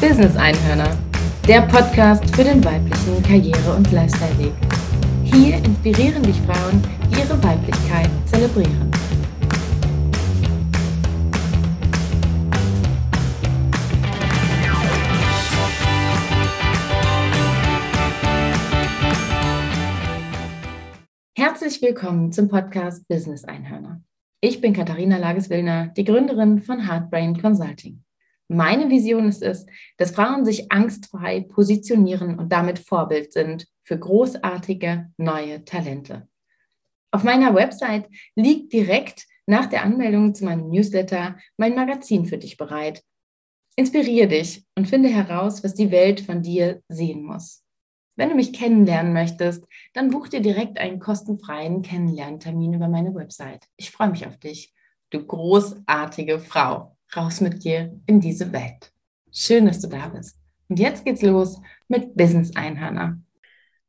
Business Einhörner, der Podcast für den weiblichen Karriere- und Lifestyle-Weg. Hier inspirieren dich Frauen, die ihre Weiblichkeit zelebrieren. Herzlich willkommen zum Podcast Business Einhörner. Ich bin Katharina Lages-Willner, die Gründerin von Heartbrain Consulting. Meine Vision ist es, dass Frauen sich angstfrei positionieren und damit Vorbild sind für großartige neue Talente. Auf meiner Website liegt direkt nach der Anmeldung zu meinem Newsletter mein Magazin für dich bereit. Inspiriere dich und finde heraus, was die Welt von dir sehen muss. Wenn du mich kennenlernen möchtest, dann buch dir direkt einen kostenfreien Kennenlerntermin über meine Website. Ich freue mich auf dich, du großartige Frau raus mit dir in diese Welt. Schön, dass du da bist. Und jetzt geht's los mit Business Einhörner.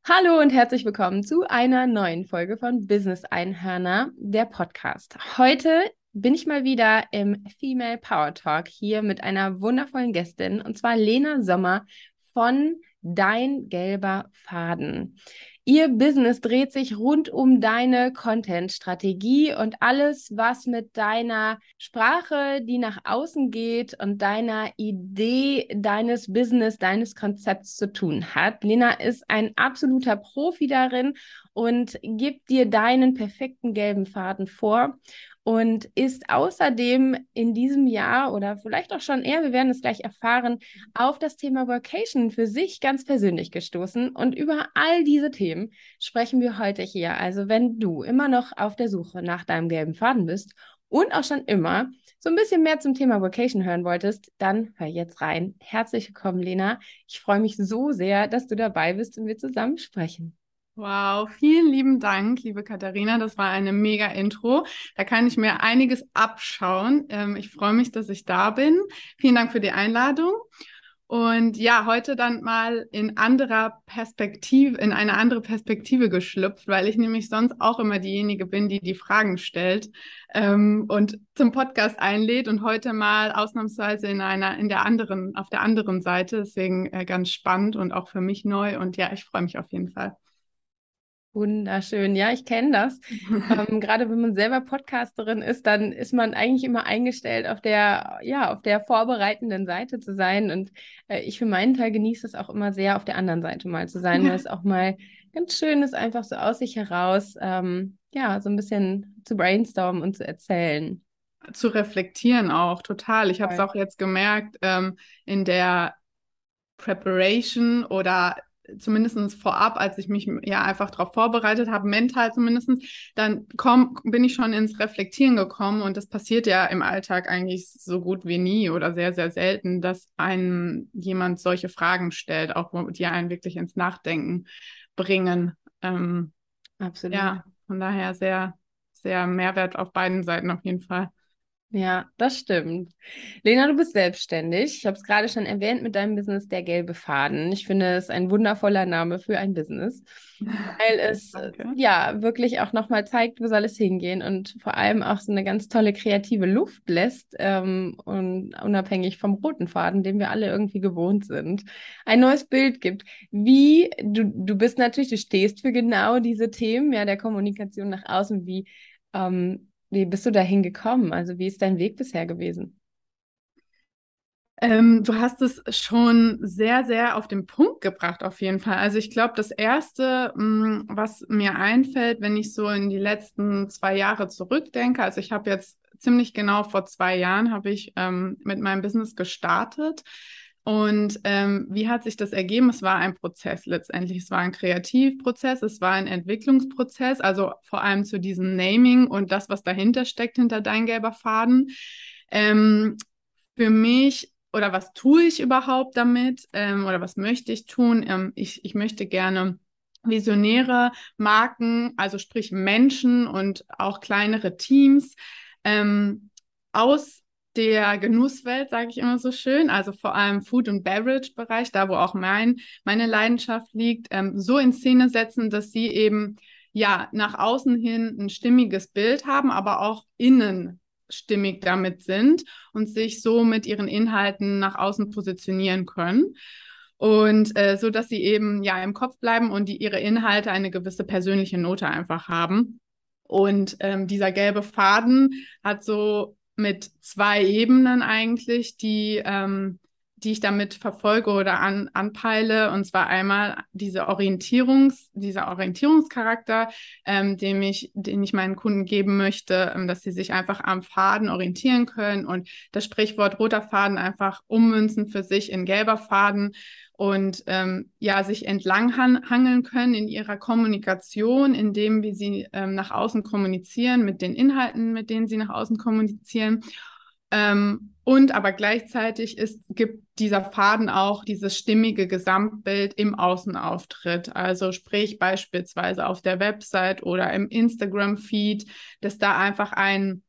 Hallo und herzlich willkommen zu einer neuen Folge von Business Einhörner, der Podcast. Heute bin ich mal wieder im Female Power Talk hier mit einer wundervollen Gästin und zwar Lena Sommer von Dein gelber Faden. Ihr Business dreht sich rund um deine Content-Strategie und alles, was mit deiner Sprache, die nach außen geht und deiner Idee deines Business, deines Konzepts zu tun hat. Lena ist ein absoluter Profi darin und gibt dir deinen perfekten gelben Faden vor und ist außerdem in diesem Jahr oder vielleicht auch schon eher, wir werden es gleich erfahren, auf das Thema Workation für sich ganz persönlich gestoßen. Und über all diese Themen sprechen wir heute hier. Also wenn du immer noch auf der Suche nach deinem gelben Faden bist und auch schon immer so ein bisschen mehr zum Thema Vocation hören wolltest, dann hör jetzt rein. Herzlich willkommen, Lena. Ich freue mich so sehr, dass du dabei bist und wir zusammen sprechen. Wow, vielen lieben Dank, liebe Katharina. Das war eine mega Intro. Da kann ich mir einiges abschauen. Ähm, ich freue mich, dass ich da bin. Vielen Dank für die Einladung. Und ja, heute dann mal in anderer Perspektive, in eine andere Perspektive geschlüpft, weil ich nämlich sonst auch immer diejenige bin, die die Fragen stellt ähm, und zum Podcast einlädt und heute mal ausnahmsweise in einer, in der anderen, auf der anderen Seite. Deswegen äh, ganz spannend und auch für mich neu. Und ja, ich freue mich auf jeden Fall. Wunderschön. Ja, ich kenne das. ähm, gerade wenn man selber Podcasterin ist, dann ist man eigentlich immer eingestellt, auf der, ja, auf der vorbereitenden Seite zu sein. Und äh, ich für meinen Teil genieße es auch immer sehr, auf der anderen Seite mal zu sein, weil es auch mal ganz schön ist, einfach so aus sich heraus, ähm, ja, so ein bisschen zu brainstormen und zu erzählen. Zu reflektieren auch, total. Ich habe es auch jetzt gemerkt ähm, in der Preparation oder zumindest vorab, als ich mich ja einfach darauf vorbereitet habe, mental zumindest, dann komm, bin ich schon ins Reflektieren gekommen und das passiert ja im Alltag eigentlich so gut wie nie oder sehr, sehr selten, dass einem jemand solche Fragen stellt, auch die einen wirklich ins Nachdenken bringen. Ähm, Absolut. Ja, von daher sehr, sehr Mehrwert auf beiden Seiten auf jeden Fall. Ja, das stimmt. Lena, du bist selbstständig. Ich habe es gerade schon erwähnt mit deinem Business Der gelbe Faden. Ich finde es ein wundervoller Name für ein Business, weil es Danke. ja wirklich auch nochmal zeigt, wo soll es hingehen und vor allem auch so eine ganz tolle kreative Luft lässt ähm, und unabhängig vom roten Faden, den wir alle irgendwie gewohnt sind, ein neues Bild gibt. Wie du, du bist natürlich, du stehst für genau diese Themen, ja, der Kommunikation nach außen, wie ähm, wie bist du dahin gekommen? Also wie ist dein Weg bisher gewesen? Ähm, du hast es schon sehr, sehr auf den Punkt gebracht, auf jeden Fall. Also ich glaube, das Erste, mh, mm, was mir einfällt, wenn ich so in die letzten zwei Jahre zurückdenke, also ich habe jetzt ziemlich genau vor zwei Jahren, habe ich ähm, mit meinem Business gestartet. Und ähm, wie hat sich das ergeben? Es war ein Prozess letztendlich. Es war ein Kreativprozess, es war ein Entwicklungsprozess, also vor allem zu diesem Naming und das, was dahinter steckt, hinter dein gelber Faden. Ähm, für mich oder was tue ich überhaupt damit ähm, oder was möchte ich tun? Ähm, ich, ich möchte gerne visionäre Marken, also sprich Menschen und auch kleinere Teams ähm, aus der Genusswelt, sage ich immer so schön, also vor allem Food- und Beverage-Bereich, da wo auch mein, meine Leidenschaft liegt, ähm, so in Szene setzen, dass sie eben ja nach außen hin ein stimmiges Bild haben, aber auch innen stimmig damit sind und sich so mit ihren Inhalten nach außen positionieren können. Und äh, so, dass sie eben ja im Kopf bleiben und die ihre Inhalte eine gewisse persönliche Note einfach haben. Und ähm, dieser gelbe Faden hat so mit zwei Ebenen eigentlich, die ähm, die ich damit verfolge oder an, anpeile. Und zwar einmal diese Orientierungs, dieser Orientierungscharakter, ähm, den, ich, den ich meinen Kunden geben möchte, ähm, dass sie sich einfach am Faden orientieren können und das Sprichwort roter Faden einfach ummünzen für sich in gelber Faden und ähm, ja, sich entlang hangeln können in ihrer Kommunikation, in dem, wie sie ähm, nach außen kommunizieren, mit den Inhalten, mit denen sie nach außen kommunizieren. Ähm, und aber gleichzeitig ist, gibt dieser Faden auch dieses stimmige Gesamtbild im Außenauftritt. Also sprich beispielsweise auf der Website oder im Instagram-Feed, dass da einfach ein,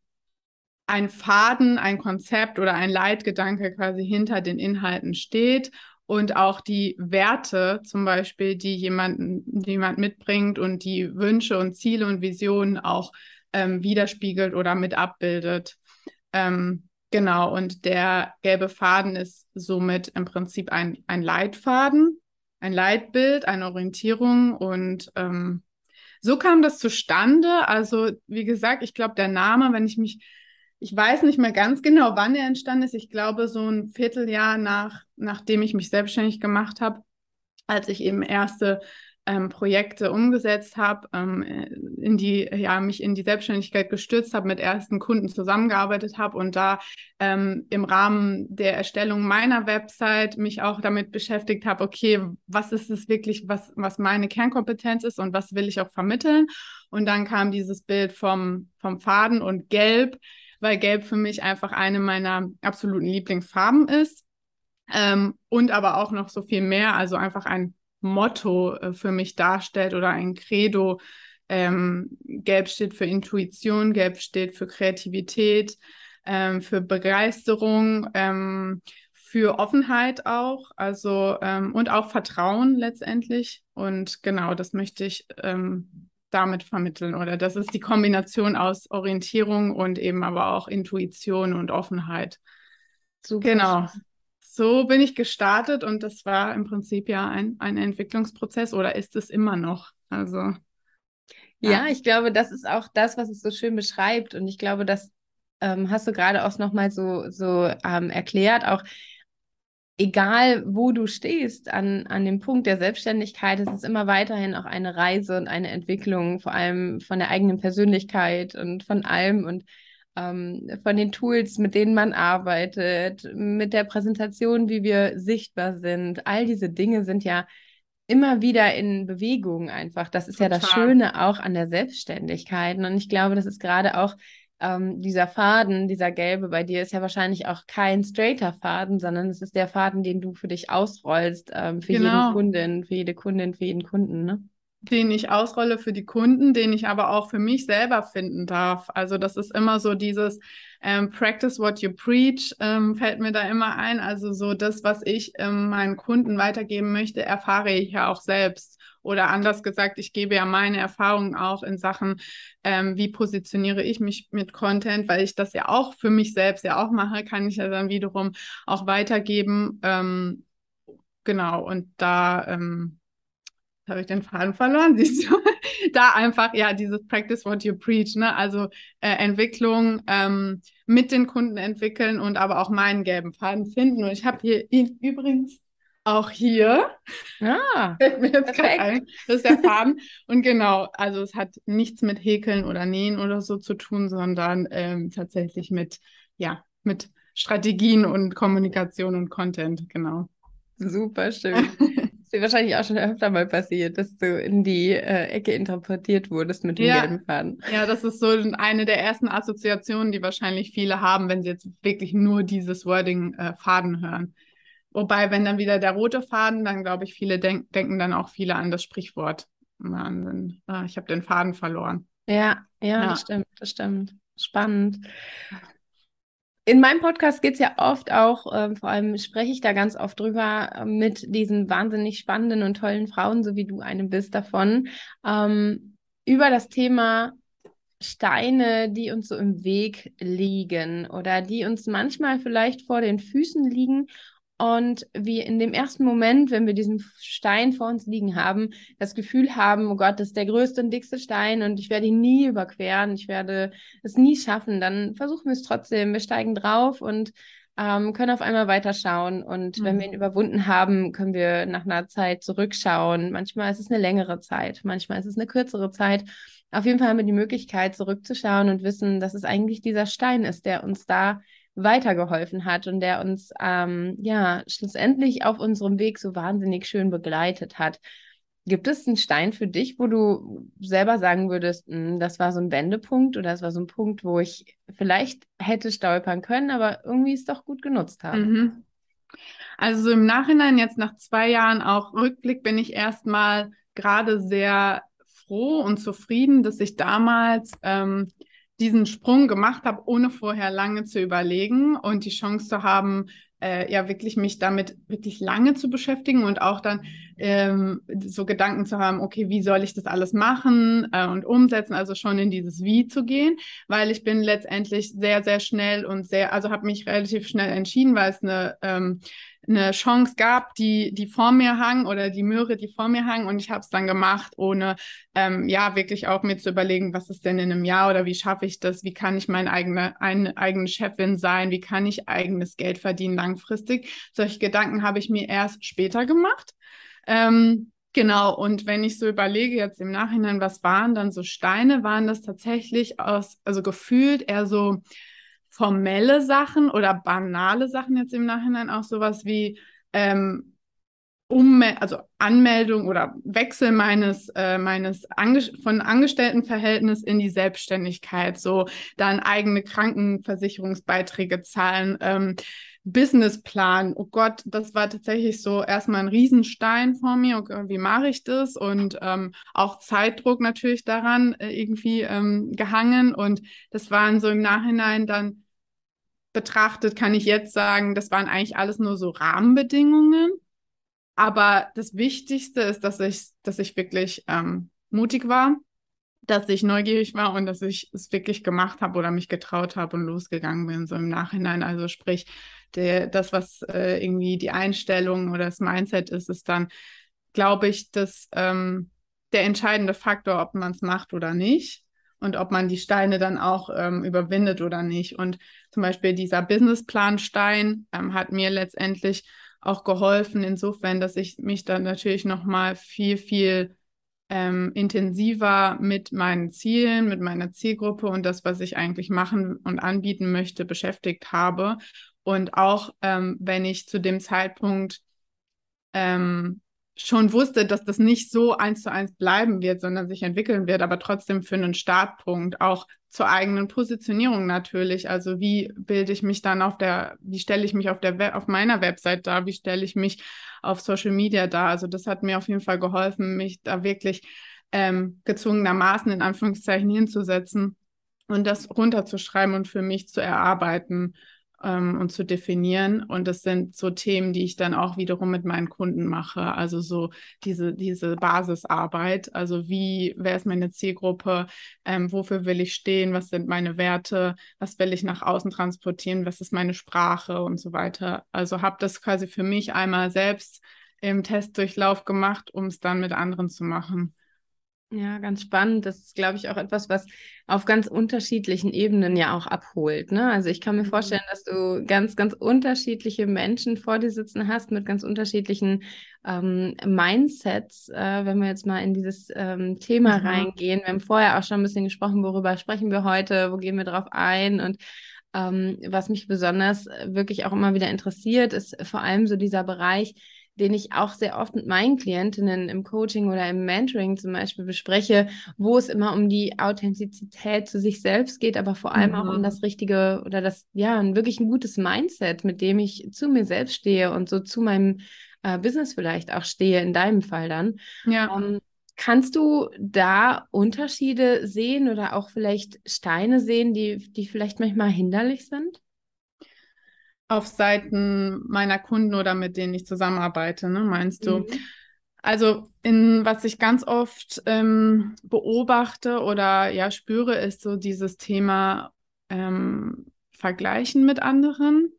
ein Faden, ein Konzept oder ein Leitgedanke quasi hinter den Inhalten steht und auch die Werte zum Beispiel, die jemanden, die jemand mitbringt und die Wünsche und Ziele und Visionen auch ähm, widerspiegelt oder mit abbildet. Ähm, Genau, und der gelbe Faden ist somit im Prinzip ein, ein Leitfaden, ein Leitbild, eine Orientierung. Und ähm, so kam das zustande. Also, wie gesagt, ich glaube, der Name, wenn ich mich, ich weiß nicht mehr ganz genau, wann er entstanden ist. Ich glaube, so ein Vierteljahr nach, nachdem ich mich selbstständig gemacht habe, als ich eben erste ähm, Projekte umgesetzt habe, ähm, in die, ja, mich in die Selbstständigkeit gestürzt habe, mit ersten Kunden zusammengearbeitet habe und da ähm, im Rahmen der Erstellung meiner Website mich auch damit beschäftigt habe, okay, was ist es wirklich, was, was meine Kernkompetenz ist und was will ich auch vermitteln? Und dann kam dieses Bild vom, vom Faden und Gelb, weil Gelb für mich einfach eine meiner absoluten Lieblingsfarben ist. Ähm, und aber auch noch so viel mehr, also einfach ein Motto äh, für mich darstellt oder ein Credo. Ähm, Gelb steht für Intuition, Gelb steht für Kreativität, ähm, für Begeisterung, ähm, für Offenheit auch, also ähm, und auch Vertrauen letztendlich. Und genau, das möchte ich ähm, damit vermitteln. Oder das ist die Kombination aus Orientierung und eben aber auch Intuition und Offenheit. Super. Genau so bin ich gestartet und das war im Prinzip ja ein, ein Entwicklungsprozess oder ist es immer noch? Also. Ja. ja, ich glaube, das ist auch das, was es so schön beschreibt. Und ich glaube, das ähm, hast du gerade auch nochmal so, so ähm, erklärt. Auch egal, wo du stehst an, an dem Punkt der Selbstständigkeit, es ist immer weiterhin auch eine Reise und eine Entwicklung, vor allem von der eigenen Persönlichkeit und von allem. Und ähm, von den Tools, mit denen man arbeitet, mit der Präsentation, wie wir sichtbar sind. All diese Dinge sind ja immer wieder in Bewegung einfach. Das ist Total. ja das Schöne auch an der Selbstständigkeit. Und ich glaube, das ist gerade auch ähm, dieser Faden, dieser gelbe bei dir ist ja wahrscheinlich auch kein straighter Faden, sondern es ist der Faden, den du für dich ausrollst, ähm, für genau. jeden Kundin, für jede Kundin, für jeden Kunden, ne? Den ich ausrolle für die Kunden, den ich aber auch für mich selber finden darf. Also das ist immer so dieses ähm, Practice what you preach, ähm, fällt mir da immer ein. Also so das, was ich ähm, meinen Kunden weitergeben möchte, erfahre ich ja auch selbst. Oder anders gesagt, ich gebe ja meine Erfahrungen auch in Sachen, ähm, wie positioniere ich mich mit Content, weil ich das ja auch für mich selbst ja auch mache, kann ich ja dann wiederum auch weitergeben. Ähm, genau, und da ähm, habe ich den Faden verloren, siehst du? da einfach, ja, dieses Practice what you preach, ne? Also äh, Entwicklung ähm, mit den Kunden entwickeln und aber auch meinen gelben Faden finden. Und ich habe hier ihn übrigens auch hier. Ah, fällt mir jetzt ein. Das ist der Faden. und genau, also es hat nichts mit Häkeln oder Nähen oder so zu tun, sondern ähm, tatsächlich mit, ja, mit Strategien und Kommunikation und Content, genau. Super schön. ist dir wahrscheinlich auch schon öfter mal passiert, dass du in die äh, Ecke interpretiert wurdest mit dem ja. gelben Faden. Ja, das ist so eine der ersten Assoziationen, die wahrscheinlich viele haben, wenn sie jetzt wirklich nur dieses Wording äh, Faden hören. Wobei, wenn dann wieder der rote Faden, dann glaube ich, viele denk denken dann auch viele an das Sprichwort. An äh, ich habe den Faden verloren. Ja, ja, ja, das stimmt, das stimmt. Spannend in meinem Podcast geht es ja oft auch, äh, vor allem spreche ich da ganz oft drüber, äh, mit diesen wahnsinnig spannenden und tollen Frauen, so wie du eine bist davon, ähm, über das Thema Steine, die uns so im Weg liegen oder die uns manchmal vielleicht vor den Füßen liegen und wir in dem ersten Moment, wenn wir diesen Stein vor uns liegen haben, das Gefühl haben, oh Gott, das ist der größte und dickste Stein und ich werde ihn nie überqueren, ich werde es nie schaffen, dann versuchen wir es trotzdem. Wir steigen drauf und ähm, können auf einmal weiterschauen. Und mhm. wenn wir ihn mhm. überwunden haben, können wir nach einer Zeit zurückschauen. Manchmal ist es eine längere Zeit, manchmal ist es eine kürzere Zeit. Auf jeden Fall haben wir die Möglichkeit, zurückzuschauen und wissen, dass es eigentlich dieser Stein ist, der uns da weitergeholfen hat und der uns ähm, ja schlussendlich auf unserem Weg so wahnsinnig schön begleitet hat. Gibt es einen Stein für dich, wo du selber sagen würdest, hm, das war so ein Wendepunkt oder das war so ein Punkt, wo ich vielleicht hätte stolpern können, aber irgendwie es doch gut genutzt habe? Mhm. Also so im Nachhinein, jetzt nach zwei Jahren auch Rückblick, bin ich erstmal gerade sehr froh und zufrieden, dass ich damals ähm, diesen Sprung gemacht habe, ohne vorher lange zu überlegen und die Chance zu haben, äh, ja wirklich mich damit wirklich lange zu beschäftigen und auch dann ähm, so Gedanken zu haben, okay, wie soll ich das alles machen äh, und umsetzen, also schon in dieses Wie zu gehen, weil ich bin letztendlich sehr, sehr schnell und sehr, also habe mich relativ schnell entschieden, weil es eine ähm, eine Chance gab, die, die vor mir hang oder die Möhre, die vor mir hang. Und ich habe es dann gemacht, ohne ähm, ja wirklich auch mir zu überlegen, was ist denn in einem Jahr oder wie schaffe ich das, wie kann ich meine eigene, eine eigene Chefin sein, wie kann ich eigenes Geld verdienen langfristig. Solche Gedanken habe ich mir erst später gemacht. Ähm, Genau, und wenn ich so überlege jetzt im Nachhinein, was waren dann so Steine, waren das tatsächlich aus, also gefühlt eher so formelle Sachen oder banale Sachen jetzt im Nachhinein auch sowas wie ähm, um, also Anmeldung oder Wechsel meines, äh, meines Ange von Angestelltenverhältnis in die Selbstständigkeit, so dann eigene Krankenversicherungsbeiträge zahlen, ähm, Businessplan. Oh Gott, das war tatsächlich so erstmal ein Riesenstein vor mir. Okay, wie mache ich das? Und ähm, auch Zeitdruck natürlich daran äh, irgendwie ähm, gehangen. Und das waren so im Nachhinein dann betrachtet, kann ich jetzt sagen, das waren eigentlich alles nur so Rahmenbedingungen. Aber das Wichtigste ist, dass ich, dass ich wirklich ähm, mutig war, dass ich neugierig war und dass ich es wirklich gemacht habe oder mich getraut habe und losgegangen bin, so im Nachhinein. Also sprich, der, das, was äh, irgendwie die Einstellung oder das Mindset ist, ist dann, glaube ich, dass ähm, der entscheidende Faktor, ob man es macht oder nicht und ob man die Steine dann auch ähm, überwindet oder nicht. Und zum Beispiel dieser Businessplanstein ähm, hat mir letztendlich auch geholfen, insofern, dass ich mich dann natürlich nochmal viel, viel ähm, intensiver mit meinen Zielen, mit meiner Zielgruppe und das, was ich eigentlich machen und anbieten möchte, beschäftigt habe. Und auch ähm, wenn ich zu dem Zeitpunkt ähm, schon wusste, dass das nicht so eins zu eins bleiben wird, sondern sich entwickeln wird, aber trotzdem für einen Startpunkt, auch zur eigenen Positionierung natürlich. Also wie bilde ich mich dann auf der, wie stelle ich mich auf der auf meiner Website dar, wie stelle ich mich auf Social Media dar. Also das hat mir auf jeden Fall geholfen, mich da wirklich ähm, gezwungenermaßen in Anführungszeichen hinzusetzen und das runterzuschreiben und für mich zu erarbeiten ähm, und zu definieren. Und das sind so Themen, die ich dann auch wiederum mit meinen Kunden mache. Also so diese, diese Basisarbeit. Also wie, wer ist meine Zielgruppe? Ähm, wofür will ich stehen? Was sind meine Werte? Was will ich nach außen transportieren? Was ist meine Sprache und so weiter? Also habe das quasi für mich einmal selbst im Testdurchlauf gemacht, um es dann mit anderen zu machen. Ja, ganz spannend. Das ist, glaube ich, auch etwas, was auf ganz unterschiedlichen Ebenen ja auch abholt. Ne? Also ich kann mir mhm. vorstellen, dass du ganz, ganz unterschiedliche Menschen vor dir sitzen hast mit ganz unterschiedlichen ähm, Mindsets, äh, wenn wir jetzt mal in dieses ähm, Thema mhm. reingehen. Wir haben vorher auch schon ein bisschen gesprochen, worüber sprechen wir heute, wo gehen wir drauf ein und ähm, was mich besonders äh, wirklich auch immer wieder interessiert, ist vor allem so dieser Bereich, den ich auch sehr oft mit meinen Klientinnen im Coaching oder im Mentoring zum Beispiel bespreche, wo es immer um die Authentizität zu sich selbst geht, aber vor allem mhm. auch um mhm. das richtige oder das, ja, ein wirklich ein gutes Mindset, mit dem ich zu mir selbst stehe und so zu meinem äh, Business vielleicht auch stehe, in deinem Fall dann. Ja. Ähm, Kannst du da Unterschiede sehen oder auch vielleicht Steine sehen, die, die vielleicht manchmal hinderlich sind? Auf Seiten meiner Kunden oder mit denen ich zusammenarbeite, ne, meinst du? Mhm. Also in was ich ganz oft ähm, beobachte oder ja spüre, ist so dieses Thema ähm, Vergleichen mit anderen.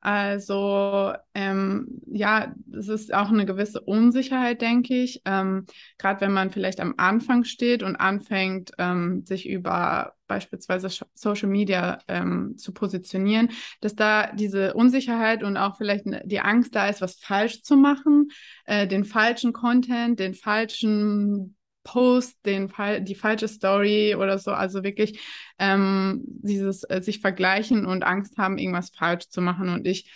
Also ähm, ja, es ist auch eine gewisse Unsicherheit, denke ich. Ähm, Gerade wenn man vielleicht am Anfang steht und anfängt, ähm, sich über beispielsweise Social Media ähm, zu positionieren, dass da diese Unsicherheit und auch vielleicht die Angst da ist, was falsch zu machen, äh, den falschen Content, den falschen Post, den die falsche Story oder so, also wirklich ähm, dieses äh, sich vergleichen und Angst haben, irgendwas falsch zu machen. Und ich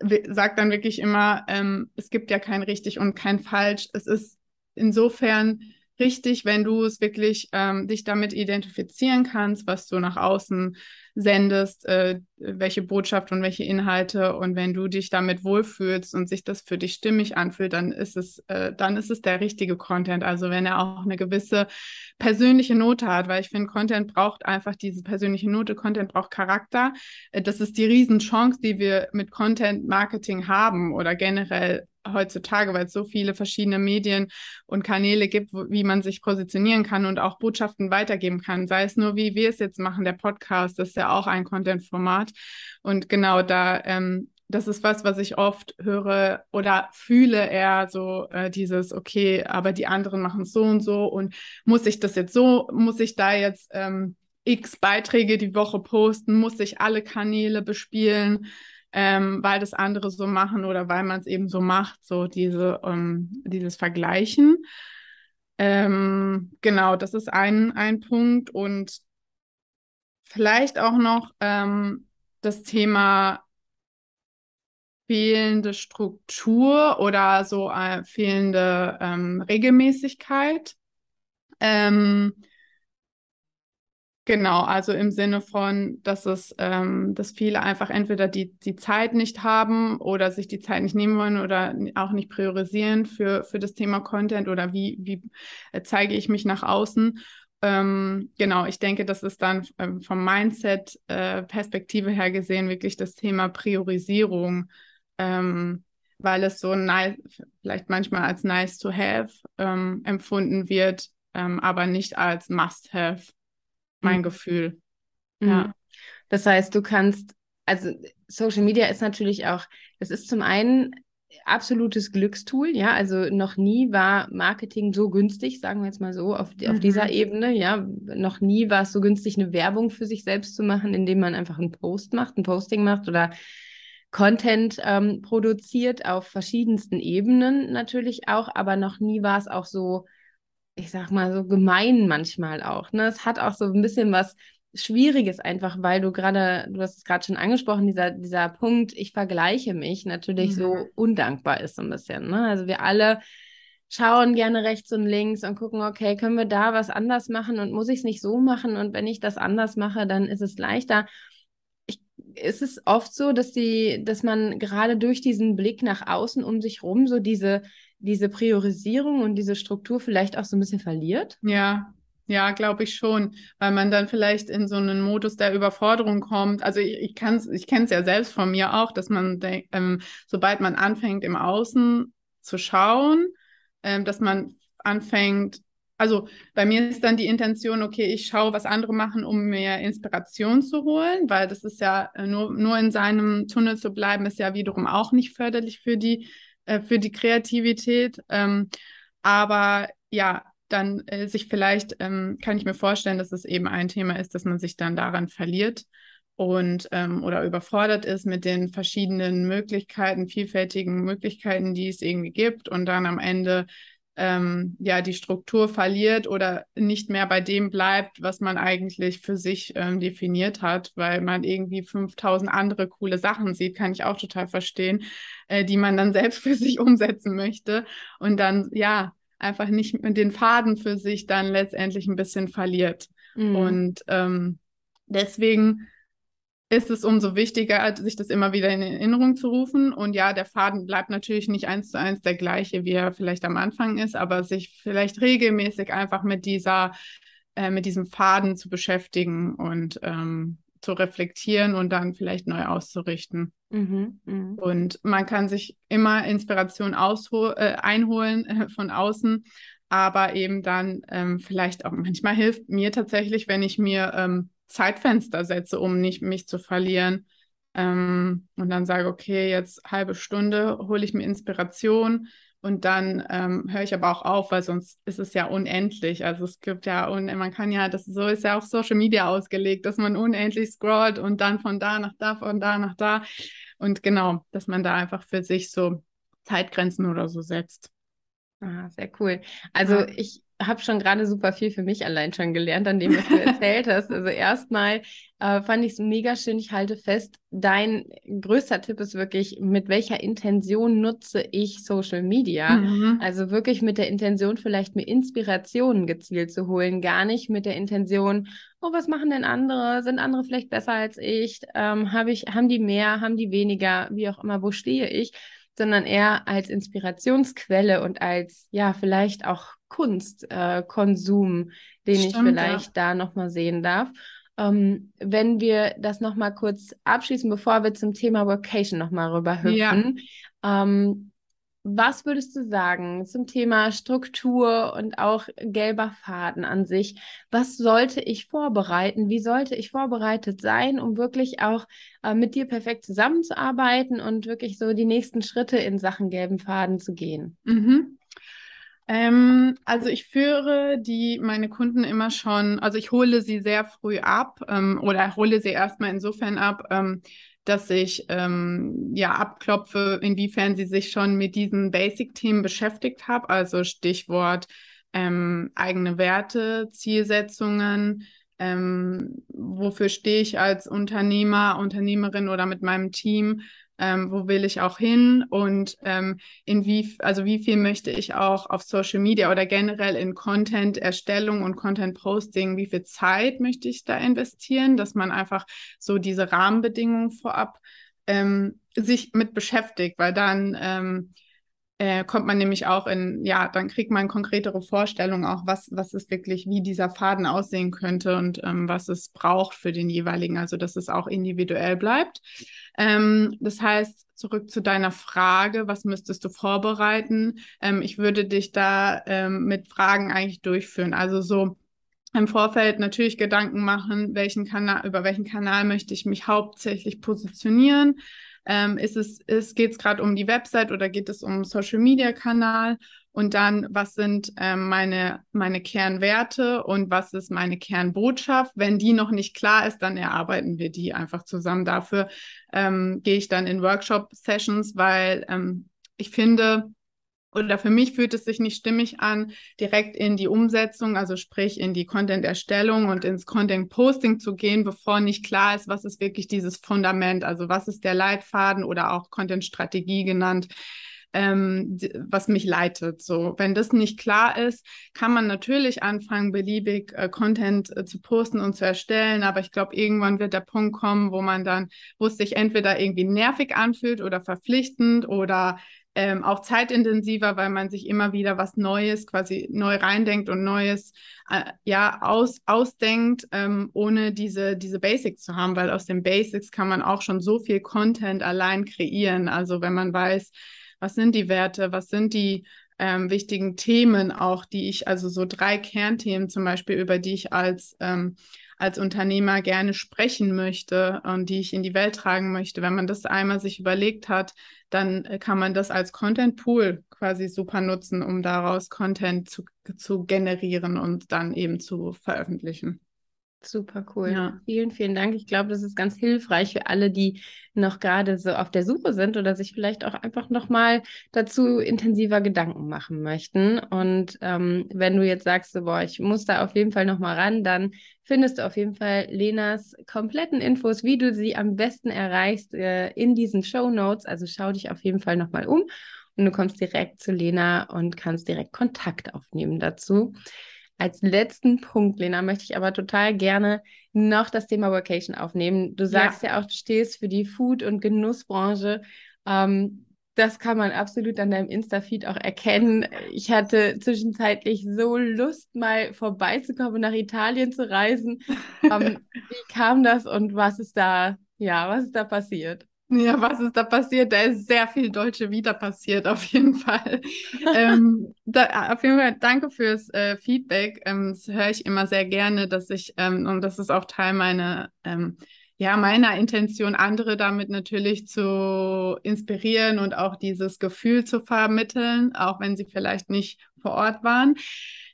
sage dann wirklich immer, ähm, es gibt ja kein richtig und kein falsch. Es ist insofern richtig, wenn du es wirklich ähm, dich damit identifizieren kannst, was du nach außen sendest, äh, welche Botschaft und welche Inhalte. Und wenn du dich damit wohlfühlst und sich das für dich stimmig anfühlt, dann ist es, äh, dann ist es der richtige Content. Also wenn er auch eine gewisse persönliche Note hat, weil ich finde, Content braucht einfach diese persönliche Note, Content braucht Charakter. Äh, das ist die Riesenchance, die wir mit Content Marketing haben oder generell heutzutage, weil es so viele verschiedene Medien und Kanäle gibt, wo, wie man sich positionieren kann und auch Botschaften weitergeben kann. Sei es nur, wie wir es jetzt machen, der Podcast, ist ja auch ein Content-Format. Und genau da, ähm, das ist was, was ich oft höre oder fühle eher so äh, dieses, okay, aber die anderen machen es so und so und muss ich das jetzt so, muss ich da jetzt ähm, x Beiträge die Woche posten, muss ich alle Kanäle bespielen? Ähm, weil das andere so machen oder weil man es eben so macht, so diese, ähm, dieses Vergleichen. Ähm, genau, das ist ein, ein Punkt. Und vielleicht auch noch ähm, das Thema fehlende Struktur oder so äh, fehlende ähm, Regelmäßigkeit. Ähm, Genau, also im Sinne von, dass es, ähm, dass viele einfach entweder die, die Zeit nicht haben oder sich die Zeit nicht nehmen wollen oder auch nicht priorisieren für, für das Thema Content oder wie, wie äh, zeige ich mich nach außen. Ähm, genau, ich denke, das ist dann ähm, vom Mindset-Perspektive äh, her gesehen wirklich das Thema Priorisierung, ähm, weil es so nice, vielleicht manchmal als nice to have ähm, empfunden wird, ähm, aber nicht als must have mein mhm. Gefühl. Mhm. Ja. Das heißt, du kannst, also Social Media ist natürlich auch, das ist zum einen absolutes Glückstool, ja, also noch nie war Marketing so günstig, sagen wir jetzt mal so, auf, mhm. auf dieser mhm. Ebene, ja, noch nie war es so günstig, eine Werbung für sich selbst zu machen, indem man einfach einen Post macht, ein Posting macht oder Content ähm, produziert auf verschiedensten Ebenen natürlich auch, aber noch nie war es auch so ich sag mal, so gemein manchmal auch. Ne? Es hat auch so ein bisschen was Schwieriges einfach, weil du gerade, du hast es gerade schon angesprochen, dieser, dieser Punkt, ich vergleiche mich, natürlich mhm. so undankbar ist so ein bisschen. Ne? Also wir alle schauen gerne rechts und links und gucken, okay, können wir da was anders machen und muss ich es nicht so machen und wenn ich das anders mache, dann ist es leichter. Ich, ist es oft so, dass die, dass man gerade durch diesen Blick nach außen um sich rum so diese diese Priorisierung und diese Struktur vielleicht auch so ein bisschen verliert? Ja, ja, glaube ich schon, weil man dann vielleicht in so einen Modus der Überforderung kommt. Also ich, ich kann es ich kenne es ja selbst von mir auch, dass man, ähm, sobald man anfängt im Außen zu schauen, ähm, dass man anfängt, also bei mir ist dann die Intention, okay, ich schaue, was andere machen, um mir Inspiration zu holen, weil das ist ja äh, nur, nur in seinem Tunnel zu bleiben, ist ja wiederum auch nicht förderlich für die äh, für die Kreativität. Ähm, aber ja, dann äh, sich vielleicht, ähm, kann ich mir vorstellen, dass es eben ein Thema ist, dass man sich dann daran verliert und ähm, oder überfordert ist mit den verschiedenen Möglichkeiten, vielfältigen Möglichkeiten, die es irgendwie gibt und dann am Ende ähm, ja die Struktur verliert oder nicht mehr bei dem bleibt, was man eigentlich für sich ähm, definiert hat, weil man irgendwie 5000 andere coole Sachen sieht, kann ich auch total verstehen, äh, die man dann selbst für sich umsetzen möchte und dann ja einfach nicht den Faden für sich dann letztendlich ein bisschen verliert. Mhm. Und ähm, deswegen ist es umso wichtiger, sich das immer wieder in Erinnerung zu rufen. Und ja, der Faden bleibt natürlich nicht eins zu eins der gleiche, wie er vielleicht am Anfang ist, aber sich vielleicht regelmäßig einfach mit dieser, äh, mit diesem Faden zu beschäftigen und ähm, zu reflektieren und dann vielleicht neu auszurichten. Mhm, mh. Und man kann sich immer Inspiration äh, einholen äh, von außen, aber eben dann ähm, vielleicht auch manchmal hilft mir tatsächlich, wenn ich mir ähm, Zeitfenster setze, um nicht mich zu verlieren. Ähm, und dann sage, okay, jetzt halbe Stunde hole ich mir Inspiration und dann ähm, höre ich aber auch auf, weil sonst ist es ja unendlich. Also es gibt ja, und man kann ja, das so ist ja auch Social Media ausgelegt, dass man unendlich scrollt und dann von da nach da, von da nach da. Und genau, dass man da einfach für sich so Zeitgrenzen oder so setzt. Ah, sehr cool. Also ja. ich habe schon gerade super viel für mich allein schon gelernt, an dem, was du erzählt hast. Also erstmal äh, fand ich es mega schön. Ich halte fest, dein größter Tipp ist wirklich, mit welcher Intention nutze ich Social Media? Mhm. Also wirklich mit der Intention, vielleicht mir Inspirationen gezielt zu holen, gar nicht mit der Intention, oh, was machen denn andere? Sind andere vielleicht besser als ich? Ähm, hab ich, haben die mehr, haben die weniger? Wie auch immer, wo stehe ich? Sondern eher als Inspirationsquelle und als ja vielleicht auch Kunstkonsum, äh, den Stimmt, ich vielleicht ja. da nochmal sehen darf. Ähm, wenn wir das nochmal kurz abschließen, bevor wir zum Thema Vocation nochmal rüber hüpfen. Ja. Ähm, was würdest du sagen zum Thema Struktur und auch gelber Faden an sich? Was sollte ich vorbereiten? Wie sollte ich vorbereitet sein, um wirklich auch äh, mit dir perfekt zusammenzuarbeiten und wirklich so die nächsten Schritte in Sachen gelben Faden zu gehen? Mhm. Ähm, also ich führe die meine Kunden immer schon, also ich hole sie sehr früh ab ähm, oder hole sie erstmal insofern ab, ähm, dass ich ähm, ja abklopfe, inwiefern sie sich schon mit diesen Basic-Themen beschäftigt haben, also Stichwort ähm, eigene Werte, Zielsetzungen, ähm, wofür stehe ich als Unternehmer, Unternehmerin oder mit meinem Team, ähm, wo will ich auch hin? Und ähm, in wie, also wie viel möchte ich auch auf Social Media oder generell in Content-Erstellung und Content-Posting, wie viel Zeit möchte ich da investieren, dass man einfach so diese Rahmenbedingungen vorab ähm, sich mit beschäftigt, weil dann ähm, äh, kommt man nämlich auch in, ja, dann kriegt man konkretere Vorstellungen auch, was, was ist wirklich, wie dieser Faden aussehen könnte und ähm, was es braucht für den jeweiligen, also dass es auch individuell bleibt. Ähm, das heißt, zurück zu deiner Frage, was müsstest du vorbereiten? Ähm, ich würde dich da ähm, mit Fragen eigentlich durchführen. Also so, im Vorfeld natürlich Gedanken machen, welchen Kanal, über welchen Kanal möchte ich mich hauptsächlich positionieren. Ähm, ist es, ist, geht es gerade um die Website oder geht es um Social Media Kanal? Und dann, was sind ähm, meine, meine Kernwerte und was ist meine Kernbotschaft? Wenn die noch nicht klar ist, dann erarbeiten wir die einfach zusammen. Dafür ähm, gehe ich dann in Workshop-Sessions, weil ähm, ich finde, oder für mich fühlt es sich nicht stimmig an, direkt in die Umsetzung, also sprich in die Content-Erstellung und ins Content-Posting zu gehen, bevor nicht klar ist, was ist wirklich dieses Fundament, also was ist der Leitfaden oder auch Content-Strategie genannt, ähm, was mich leitet. So, wenn das nicht klar ist, kann man natürlich anfangen, beliebig äh, Content äh, zu posten und zu erstellen. Aber ich glaube, irgendwann wird der Punkt kommen, wo man dann, wo es sich entweder irgendwie nervig anfühlt oder verpflichtend oder ähm, auch zeitintensiver, weil man sich immer wieder was Neues quasi neu reindenkt und Neues äh, ja aus, ausdenkt, ähm, ohne diese, diese Basics zu haben, weil aus den Basics kann man auch schon so viel Content allein kreieren. Also wenn man weiß, was sind die Werte, was sind die ähm, wichtigen Themen auch, die ich, also so drei Kernthemen zum Beispiel, über die ich als ähm, als Unternehmer gerne sprechen möchte und die ich in die Welt tragen möchte. Wenn man das einmal sich überlegt hat, dann äh, kann man das als Content Pool quasi super nutzen, um daraus Content zu, zu generieren und dann eben zu veröffentlichen. Super cool. Ja. Vielen, vielen Dank. Ich glaube, das ist ganz hilfreich für alle, die noch gerade so auf der Suche sind oder sich vielleicht auch einfach nochmal dazu intensiver Gedanken machen möchten. Und ähm, wenn du jetzt sagst, so, boah, ich muss da auf jeden Fall nochmal ran, dann findest du auf jeden Fall Lenas kompletten Infos, wie du sie am besten erreichst, äh, in diesen Show Notes. Also schau dich auf jeden Fall nochmal um und du kommst direkt zu Lena und kannst direkt Kontakt aufnehmen dazu. Als letzten Punkt, Lena, möchte ich aber total gerne noch das Thema Vacation aufnehmen. Du sagst ja, ja auch, du stehst für die Food- und Genussbranche. Ähm, das kann man absolut an deinem Insta-Feed auch erkennen. Ich hatte zwischenzeitlich so Lust, mal vorbeizukommen, nach Italien zu reisen. um, ähm, wie kam das und was ist da, ja, was ist da passiert? Ja, was ist da passiert? Da ist sehr viel Deutsche wieder passiert, auf jeden Fall. ähm, da, auf jeden Fall danke fürs äh, Feedback. Ähm, das höre ich immer sehr gerne, dass ich, ähm, und das ist auch Teil meiner, ähm, ja, meiner Intention, andere damit natürlich zu inspirieren und auch dieses Gefühl zu vermitteln, auch wenn sie vielleicht nicht vor Ort waren.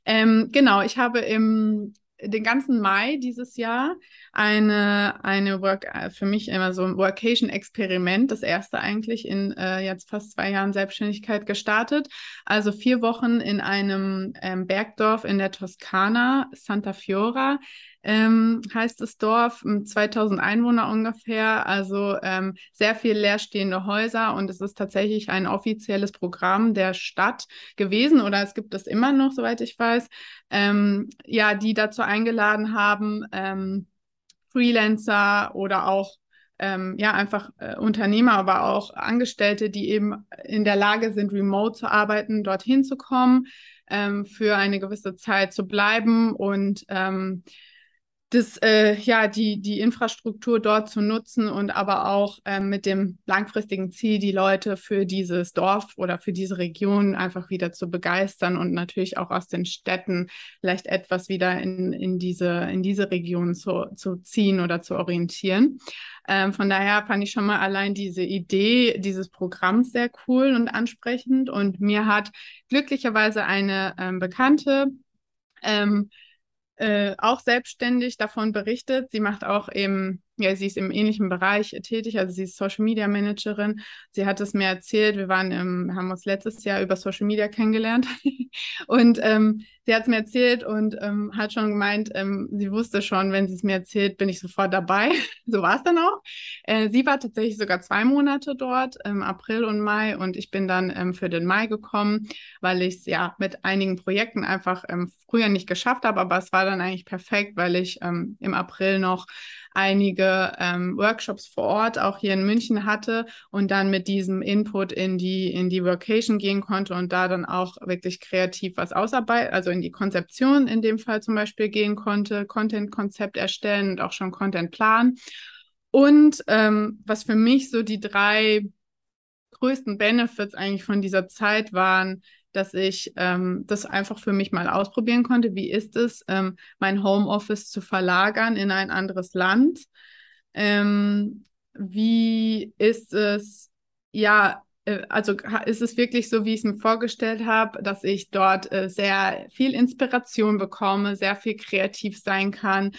Ähm, genau, ich habe im den ganzen Mai dieses Jahr eine, eine Work, äh, für mich immer so ein Workation-Experiment, das erste eigentlich in äh, jetzt fast zwei Jahren Selbstständigkeit gestartet. Also vier Wochen in einem ähm, Bergdorf in der Toskana, Santa Fiora, ähm, heißt das Dorf, 2000 Einwohner ungefähr, also ähm, sehr viel leerstehende Häuser und es ist tatsächlich ein offizielles Programm der Stadt gewesen oder es gibt es immer noch, soweit ich weiß, ähm, ja, die dazu eingeladen haben, ähm, Freelancer oder auch ähm, ja, einfach äh, Unternehmer, aber auch Angestellte, die eben in der Lage sind, remote zu arbeiten, dorthin zu kommen, ähm, für eine gewisse Zeit zu bleiben und ähm, das, äh, ja, die, die Infrastruktur dort zu nutzen und aber auch äh, mit dem langfristigen Ziel, die Leute für dieses Dorf oder für diese Region einfach wieder zu begeistern und natürlich auch aus den Städten vielleicht etwas wieder in, in, diese, in diese Region zu, zu ziehen oder zu orientieren. Ähm, von daher fand ich schon mal allein diese Idee dieses Programms sehr cool und ansprechend. Und mir hat glücklicherweise eine ähm, Bekannte, ähm, äh, auch selbstständig davon berichtet. Sie macht auch eben, ja, sie ist im ähnlichen Bereich tätig, also sie ist Social Media Managerin. Sie hat es mir erzählt, wir waren im, haben uns letztes Jahr über Social Media kennengelernt und ähm, sie hat es mir erzählt und ähm, hat schon gemeint, ähm, sie wusste schon, wenn sie es mir erzählt, bin ich sofort dabei. so war es dann auch. Äh, sie war tatsächlich sogar zwei Monate dort, im April und Mai, und ich bin dann ähm, für den Mai gekommen, weil ich es ja mit einigen Projekten einfach ähm, früher nicht geschafft habe, aber es war dann eigentlich perfekt, weil ich ähm, im April noch einige ähm, Workshops vor Ort auch hier in München hatte und dann mit diesem Input in die in die Workation gehen konnte und da dann auch wirklich kreativ was ausarbeiten, also in die Konzeption in dem Fall zum Beispiel gehen konnte, Content-Konzept erstellen und auch schon Content planen. Und ähm, was für mich so die drei größten Benefits eigentlich von dieser Zeit waren, dass ich ähm, das einfach für mich mal ausprobieren konnte. Wie ist es, ähm, mein Homeoffice zu verlagern in ein anderes Land? Ähm, wie ist es, ja, äh, also ist es wirklich so, wie ich es mir vorgestellt habe, dass ich dort äh, sehr viel Inspiration bekomme, sehr viel kreativ sein kann,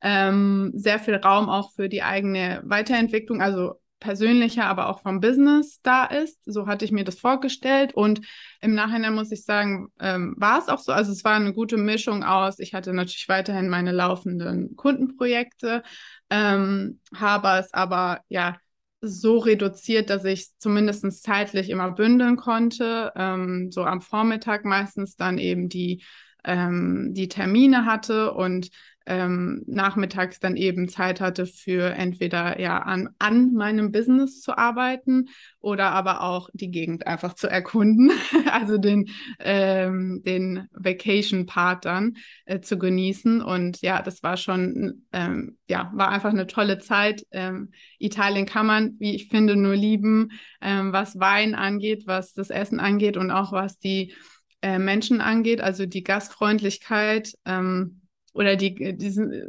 ähm, sehr viel Raum auch für die eigene Weiterentwicklung, also persönlicher, aber auch vom Business da ist. So hatte ich mir das vorgestellt. Und im Nachhinein muss ich sagen, ähm, war es auch so. Also es war eine gute Mischung aus. Ich hatte natürlich weiterhin meine laufenden Kundenprojekte, ähm, habe es aber ja so reduziert, dass ich zumindest zeitlich immer bündeln konnte. Ähm, so am Vormittag meistens dann eben die, ähm, die Termine hatte und ähm, nachmittags dann eben Zeit hatte für entweder ja an, an meinem Business zu arbeiten oder aber auch die Gegend einfach zu erkunden, also den, ähm, den Vacation-Part dann äh, zu genießen. Und ja, das war schon, ähm, ja, war einfach eine tolle Zeit. Ähm, Italien kann man, wie ich finde, nur lieben, ähm, was Wein angeht, was das Essen angeht und auch was die äh, Menschen angeht, also die Gastfreundlichkeit. Ähm, oder die, die sind äh,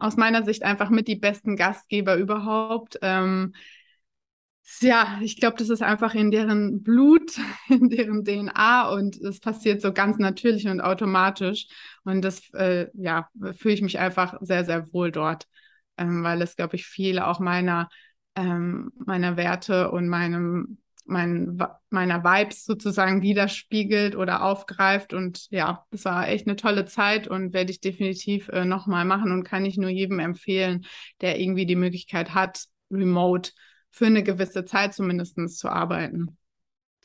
aus meiner Sicht einfach mit die besten Gastgeber überhaupt. Ähm, ja, ich glaube, das ist einfach in deren Blut, in deren DNA und es passiert so ganz natürlich und automatisch. Und das, äh, ja, fühle ich mich einfach sehr, sehr wohl dort, ähm, weil es, glaube ich, viele auch meiner, ähm, meiner Werte und meinem mein, meiner Vibes sozusagen widerspiegelt oder aufgreift. Und ja, es war echt eine tolle Zeit und werde ich definitiv äh, nochmal machen und kann ich nur jedem empfehlen, der irgendwie die Möglichkeit hat, remote für eine gewisse Zeit zumindest zu arbeiten.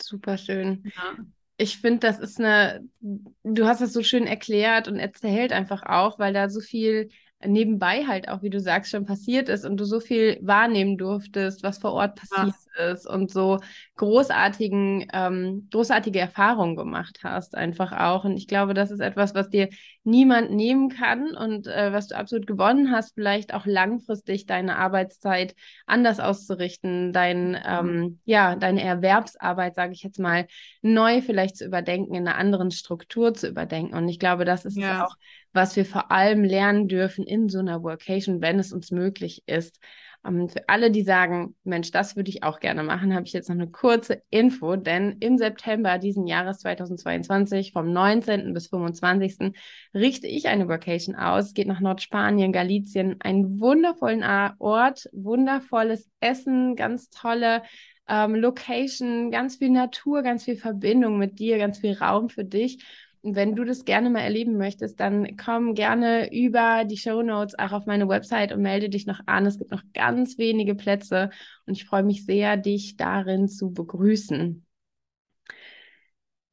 Super schön. Ja. Ich finde, das ist eine, du hast das so schön erklärt und erzählt einfach auch, weil da so viel nebenbei halt auch, wie du sagst, schon passiert ist und du so viel wahrnehmen durftest, was vor Ort passiert ja. ist und so großartigen, ähm, großartige Erfahrungen gemacht hast, einfach auch. Und ich glaube, das ist etwas, was dir niemand nehmen kann und äh, was du absolut gewonnen hast, vielleicht auch langfristig deine Arbeitszeit anders auszurichten, dein, ähm, ja, deine Erwerbsarbeit, sage ich jetzt mal, neu vielleicht zu überdenken, in einer anderen Struktur zu überdenken. Und ich glaube, das ist ja. auch, was wir vor allem lernen dürfen in so einer Workation, wenn es uns möglich ist. Ähm, für alle, die sagen, Mensch, das würde ich auch gerne machen, habe ich jetzt noch eine kurze Info, denn im September diesen Jahres 2022, vom 19. bis 25. richte ich eine Workation aus, geht nach Nordspanien, Galizien, einen wundervollen Ort, wundervolles Essen, ganz tolle ähm, Location, ganz viel Natur, ganz viel Verbindung mit dir, ganz viel Raum für dich wenn du das gerne mal erleben möchtest, dann komm gerne über die Show Notes auch auf meine Website und melde dich noch an. Es gibt noch ganz wenige Plätze und ich freue mich sehr, dich darin zu begrüßen.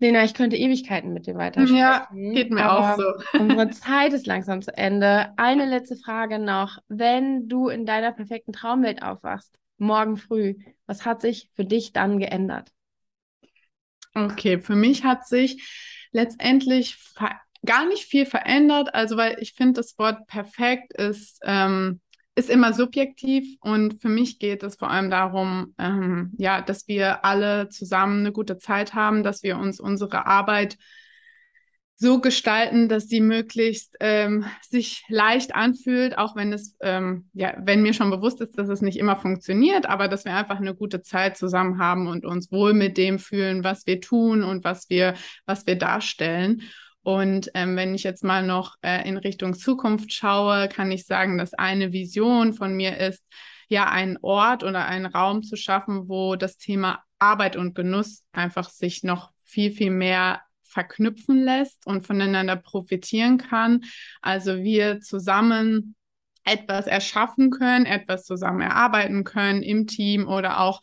Lena, ich könnte Ewigkeiten mit dir weitersprechen. Ja, geht mir auch so. unsere Zeit ist langsam zu Ende. Eine letzte Frage noch. Wenn du in deiner perfekten Traumwelt aufwachst, morgen früh, was hat sich für dich dann geändert? Okay, für mich hat sich letztendlich gar nicht viel verändert. Also, weil ich finde, das Wort perfekt ist, ähm, ist immer subjektiv und für mich geht es vor allem darum, ähm, ja, dass wir alle zusammen eine gute Zeit haben, dass wir uns unsere Arbeit so gestalten, dass sie möglichst ähm, sich leicht anfühlt, auch wenn es, ähm, ja, wenn mir schon bewusst ist, dass es nicht immer funktioniert, aber dass wir einfach eine gute Zeit zusammen haben und uns wohl mit dem fühlen, was wir tun und was wir, was wir darstellen. Und ähm, wenn ich jetzt mal noch äh, in Richtung Zukunft schaue, kann ich sagen, dass eine Vision von mir ist, ja, einen Ort oder einen Raum zu schaffen, wo das Thema Arbeit und Genuss einfach sich noch viel, viel mehr verknüpfen lässt und voneinander profitieren kann. Also wir zusammen etwas erschaffen können, etwas zusammen erarbeiten können im Team oder auch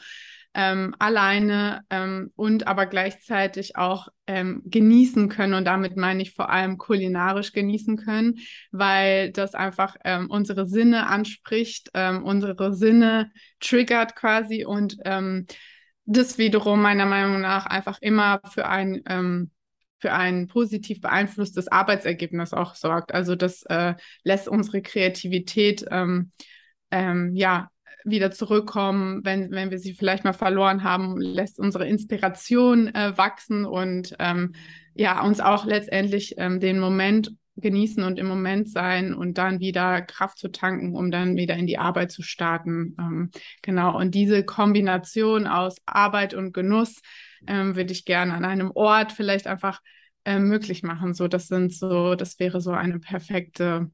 ähm, alleine ähm, und aber gleichzeitig auch ähm, genießen können. Und damit meine ich vor allem kulinarisch genießen können, weil das einfach ähm, unsere Sinne anspricht, ähm, unsere Sinne triggert quasi und ähm, das wiederum meiner Meinung nach einfach immer für ein für ein positiv beeinflusstes Arbeitsergebnis auch sorgt. Also das äh, lässt unsere Kreativität ähm, ähm, ja wieder zurückkommen, wenn, wenn wir sie vielleicht mal verloren haben, lässt unsere Inspiration äh, wachsen und ähm, ja, uns auch letztendlich ähm, den Moment genießen und im Moment sein und dann wieder Kraft zu tanken, um dann wieder in die Arbeit zu starten. Ähm, genau. Und diese Kombination aus Arbeit und Genuss ähm, würde ich gerne an einem Ort vielleicht einfach äh, möglich machen. So, das sind so, das wäre so eine perfekte,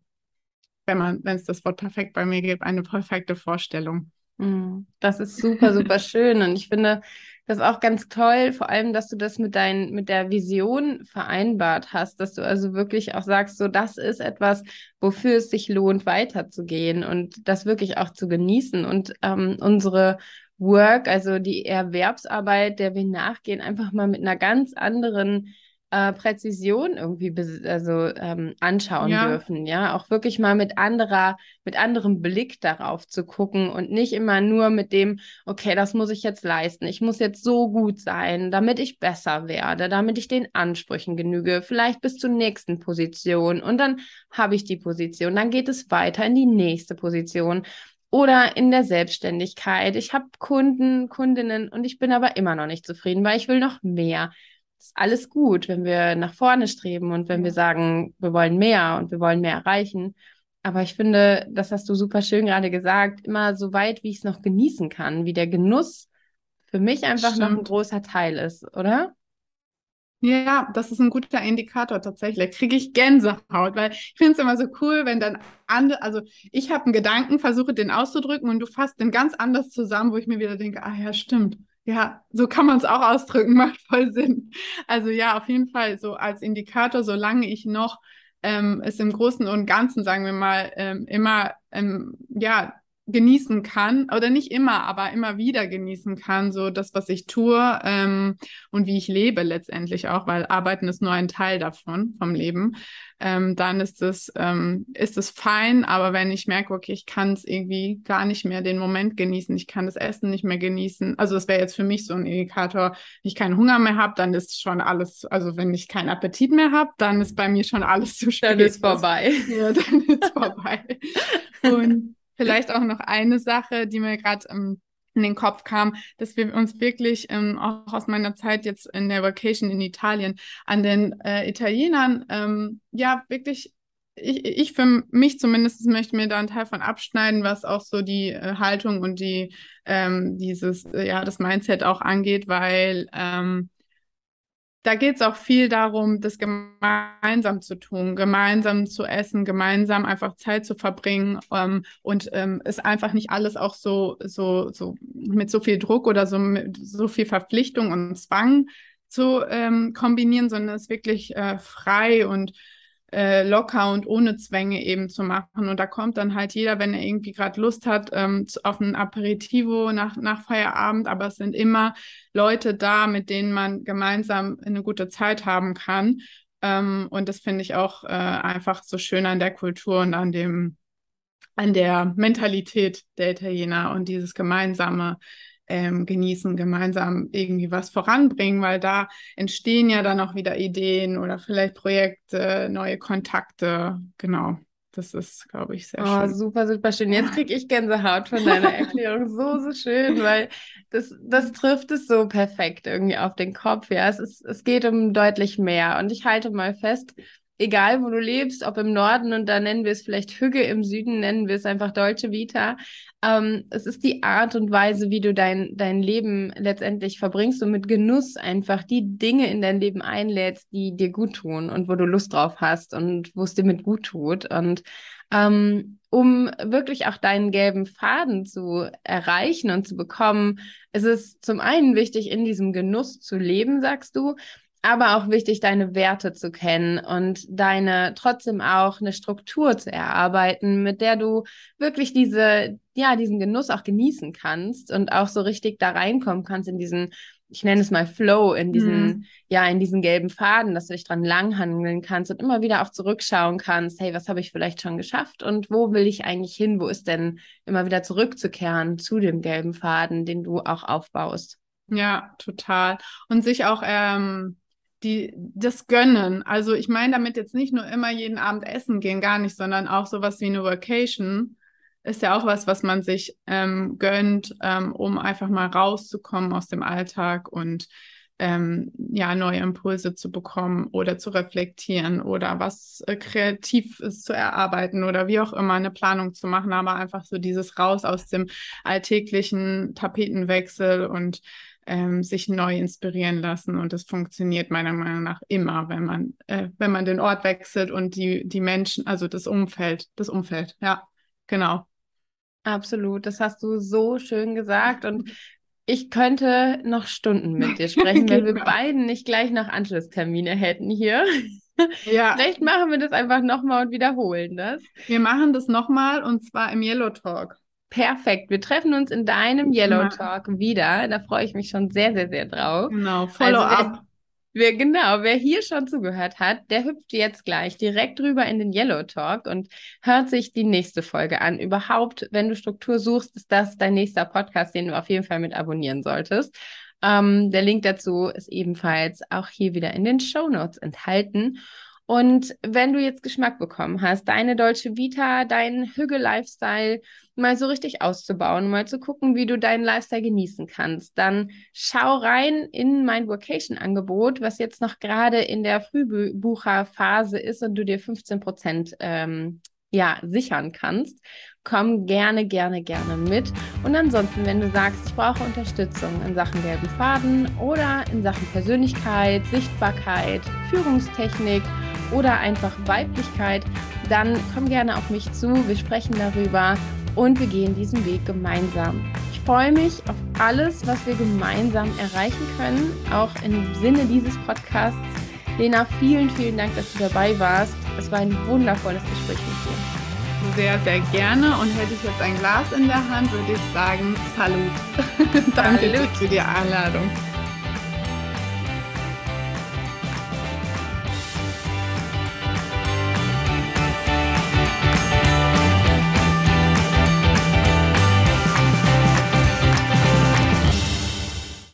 wenn man, wenn es das Wort perfekt bei mir gibt, eine perfekte Vorstellung. Mm, das ist super, super schön. Und ich finde das auch ganz toll, vor allem, dass du das mit dein, mit der Vision vereinbart hast, dass du also wirklich auch sagst, so das ist etwas, wofür es sich lohnt, weiterzugehen und das wirklich auch zu genießen und ähm, unsere Work, also die Erwerbsarbeit, der wir nachgehen, einfach mal mit einer ganz anderen äh, Präzision irgendwie also ähm, anschauen ja. dürfen, ja, auch wirklich mal mit anderer, mit anderem Blick darauf zu gucken und nicht immer nur mit dem, okay, das muss ich jetzt leisten, ich muss jetzt so gut sein, damit ich besser werde, damit ich den Ansprüchen genüge, vielleicht bis zur nächsten Position und dann habe ich die Position, dann geht es weiter in die nächste Position oder in der Selbstständigkeit. Ich habe Kunden, Kundinnen und ich bin aber immer noch nicht zufrieden, weil ich will noch mehr. Das ist alles gut, wenn wir nach vorne streben und wenn wir sagen, wir wollen mehr und wir wollen mehr erreichen. Aber ich finde, das hast du super schön gerade gesagt, immer so weit, wie ich es noch genießen kann, wie der Genuss für mich einfach Stimmt. noch ein großer Teil ist, oder? Ja, das ist ein guter Indikator tatsächlich. Kriege ich Gänsehaut, weil ich finde es immer so cool, wenn dann andere, also ich habe einen Gedanken, versuche den auszudrücken und du fasst den ganz anders zusammen, wo ich mir wieder denke, ah ja, stimmt. Ja, so kann man es auch ausdrücken, macht voll Sinn. Also ja, auf jeden Fall so als Indikator, solange ich noch ähm, es im Großen und Ganzen, sagen wir mal, ähm, immer ähm, ja genießen kann oder nicht immer, aber immer wieder genießen kann, so das, was ich tue ähm, und wie ich lebe letztendlich auch, weil Arbeiten ist nur ein Teil davon vom Leben, ähm, dann ist es ähm, ist es fein. Aber wenn ich merke, okay, ich kann es irgendwie gar nicht mehr den Moment genießen, ich kann das Essen nicht mehr genießen, also das wäre jetzt für mich so ein Indikator, wenn ich keinen Hunger mehr habe, dann ist schon alles, also wenn ich keinen Appetit mehr habe, dann ist bei mir schon alles zu spät. Dann ist vorbei. Ja, dann ist vorbei. und Vielleicht auch noch eine Sache, die mir gerade ähm, in den Kopf kam, dass wir uns wirklich ähm, auch aus meiner Zeit jetzt in der Vacation in Italien an den äh, Italienern ähm, ja wirklich ich, ich für mich zumindest möchte mir da einen Teil von abschneiden, was auch so die äh, Haltung und die ähm, dieses äh, ja das Mindset auch angeht, weil ähm, da geht es auch viel darum, das gemeinsam zu tun, gemeinsam zu essen, gemeinsam einfach Zeit zu verbringen ähm, und ähm, ist einfach nicht alles auch so, so, so mit so viel Druck oder so, mit so viel Verpflichtung und Zwang zu ähm, kombinieren, sondern es wirklich äh, frei und äh, locker und ohne Zwänge eben zu machen. Und da kommt dann halt jeder, wenn er irgendwie gerade Lust hat, ähm, auf ein Aperitivo nach, nach Feierabend. Aber es sind immer Leute da, mit denen man gemeinsam eine gute Zeit haben kann. Ähm, und das finde ich auch äh, einfach so schön an der Kultur und an dem, an der Mentalität der Italiener und dieses gemeinsame ähm, genießen, gemeinsam irgendwie was voranbringen, weil da entstehen ja dann auch wieder Ideen oder vielleicht Projekte, neue Kontakte. Genau. Das ist, glaube ich, sehr oh, schön. Super, super schön. Jetzt kriege ich Gänsehaut von deiner Erklärung. so, so schön, weil das, das trifft es so perfekt irgendwie auf den Kopf. Ja, es, ist, es geht um deutlich mehr. Und ich halte mal fest, egal wo du lebst, ob im Norden und da nennen wir es vielleicht Hügge, im Süden nennen wir es einfach Deutsche Vita. Ähm, es ist die Art und Weise, wie du dein, dein Leben letztendlich verbringst und mit Genuss einfach die Dinge in dein Leben einlädst, die dir gut tun und wo du Lust drauf hast und wo es dir mit gut tut. Und ähm, um wirklich auch deinen gelben Faden zu erreichen und zu bekommen, ist es zum einen wichtig, in diesem Genuss zu leben, sagst du, aber auch wichtig, deine Werte zu kennen und deine trotzdem auch eine Struktur zu erarbeiten, mit der du wirklich diese, ja, diesen Genuss auch genießen kannst und auch so richtig da reinkommen kannst in diesen, ich nenne es mal Flow, in diesen, mhm. ja, in diesen gelben Faden, dass du dich dran langhangeln kannst und immer wieder auch zurückschauen kannst, hey, was habe ich vielleicht schon geschafft und wo will ich eigentlich hin? Wo ist denn immer wieder zurückzukehren zu dem gelben Faden, den du auch aufbaust? Ja, total. Und sich auch ähm, die das gönnen. Also ich meine damit jetzt nicht nur immer jeden Abend essen gehen, gar nicht, sondern auch sowas wie eine Vacation ist ja auch was, was man sich ähm, gönnt, ähm, um einfach mal rauszukommen aus dem Alltag und ähm, ja neue Impulse zu bekommen oder zu reflektieren oder was äh, Kreatives zu erarbeiten oder wie auch immer eine Planung zu machen, aber einfach so dieses raus aus dem alltäglichen Tapetenwechsel und ähm, sich neu inspirieren lassen. Und das funktioniert meiner Meinung nach immer, wenn man, äh, wenn man den Ort wechselt und die, die Menschen, also das Umfeld, das Umfeld, ja, genau. Absolut, das hast du so schön gesagt. Und ich könnte noch Stunden mit dir sprechen, wenn wir genau. beiden nicht gleich noch Anschlusstermine hätten hier. Ja. Vielleicht machen wir das einfach nochmal und wiederholen das. Wir machen das nochmal und zwar im Yellow Talk. Perfekt. Wir treffen uns in deinem Yellow ja. Talk wieder. Da freue ich mich schon sehr, sehr, sehr drauf. Genau, Follow also, up. Wer, genau, wer hier schon zugehört hat, der hüpft jetzt gleich direkt rüber in den Yellow Talk und hört sich die nächste Folge an. Überhaupt, wenn du Struktur suchst, ist das dein nächster Podcast, den du auf jeden Fall mit abonnieren solltest. Ähm, der Link dazu ist ebenfalls auch hier wieder in den Show Notes enthalten. Und wenn du jetzt Geschmack bekommen hast, deine deutsche Vita, deinen Hügge-Lifestyle mal so richtig auszubauen, mal zu gucken, wie du deinen Lifestyle genießen kannst, dann schau rein in mein Vacation-Angebot, was jetzt noch gerade in der Frühbucherphase ist und du dir 15 Prozent ähm, ja, sichern kannst. Komm gerne, gerne, gerne mit. Und ansonsten, wenn du sagst, ich brauche Unterstützung in Sachen gelben Faden oder in Sachen Persönlichkeit, Sichtbarkeit, Führungstechnik, oder einfach Weiblichkeit, dann komm gerne auf mich zu. Wir sprechen darüber und wir gehen diesen Weg gemeinsam. Ich freue mich auf alles, was wir gemeinsam erreichen können, auch im Sinne dieses Podcasts. Lena, vielen, vielen Dank, dass du dabei warst. Es war ein wundervolles Gespräch mit dir. sehr, sehr gerne. Und hätte ich jetzt ein Glas in der Hand, würde ich sagen, Salut. Danke Salut. für die Einladung.